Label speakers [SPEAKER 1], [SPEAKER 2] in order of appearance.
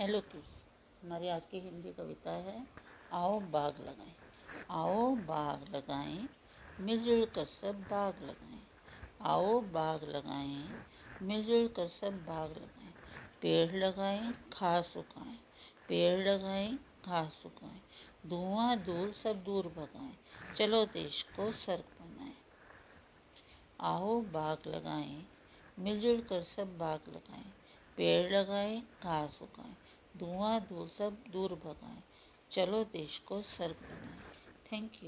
[SPEAKER 1] Hello kids हमारी आज की हिंदी कविता है, आओ बाग लगाएँ। आओ बाग लगाएँ, मिलजुल कर सब बाग लगाएँ। आओ बाग लगाएँ, मिलजुल कर सब बाग लगाएँ। पेड़ लगाएँ, घास उगाएँ। पेड़ लगाएँ, घास उगाएँ। धुआँ दूर सब दूर भगाएँ। चलो देश को सर्क बनाएँ। आओ बाग लगाएँ, मिलजुल कर सब बाग लगाएँ। पेड़ लगाएँ, घास उगाएँ, धुआँ दूर सब दूर भगाएँ। चलो देश को सर बनाएँ। Thank you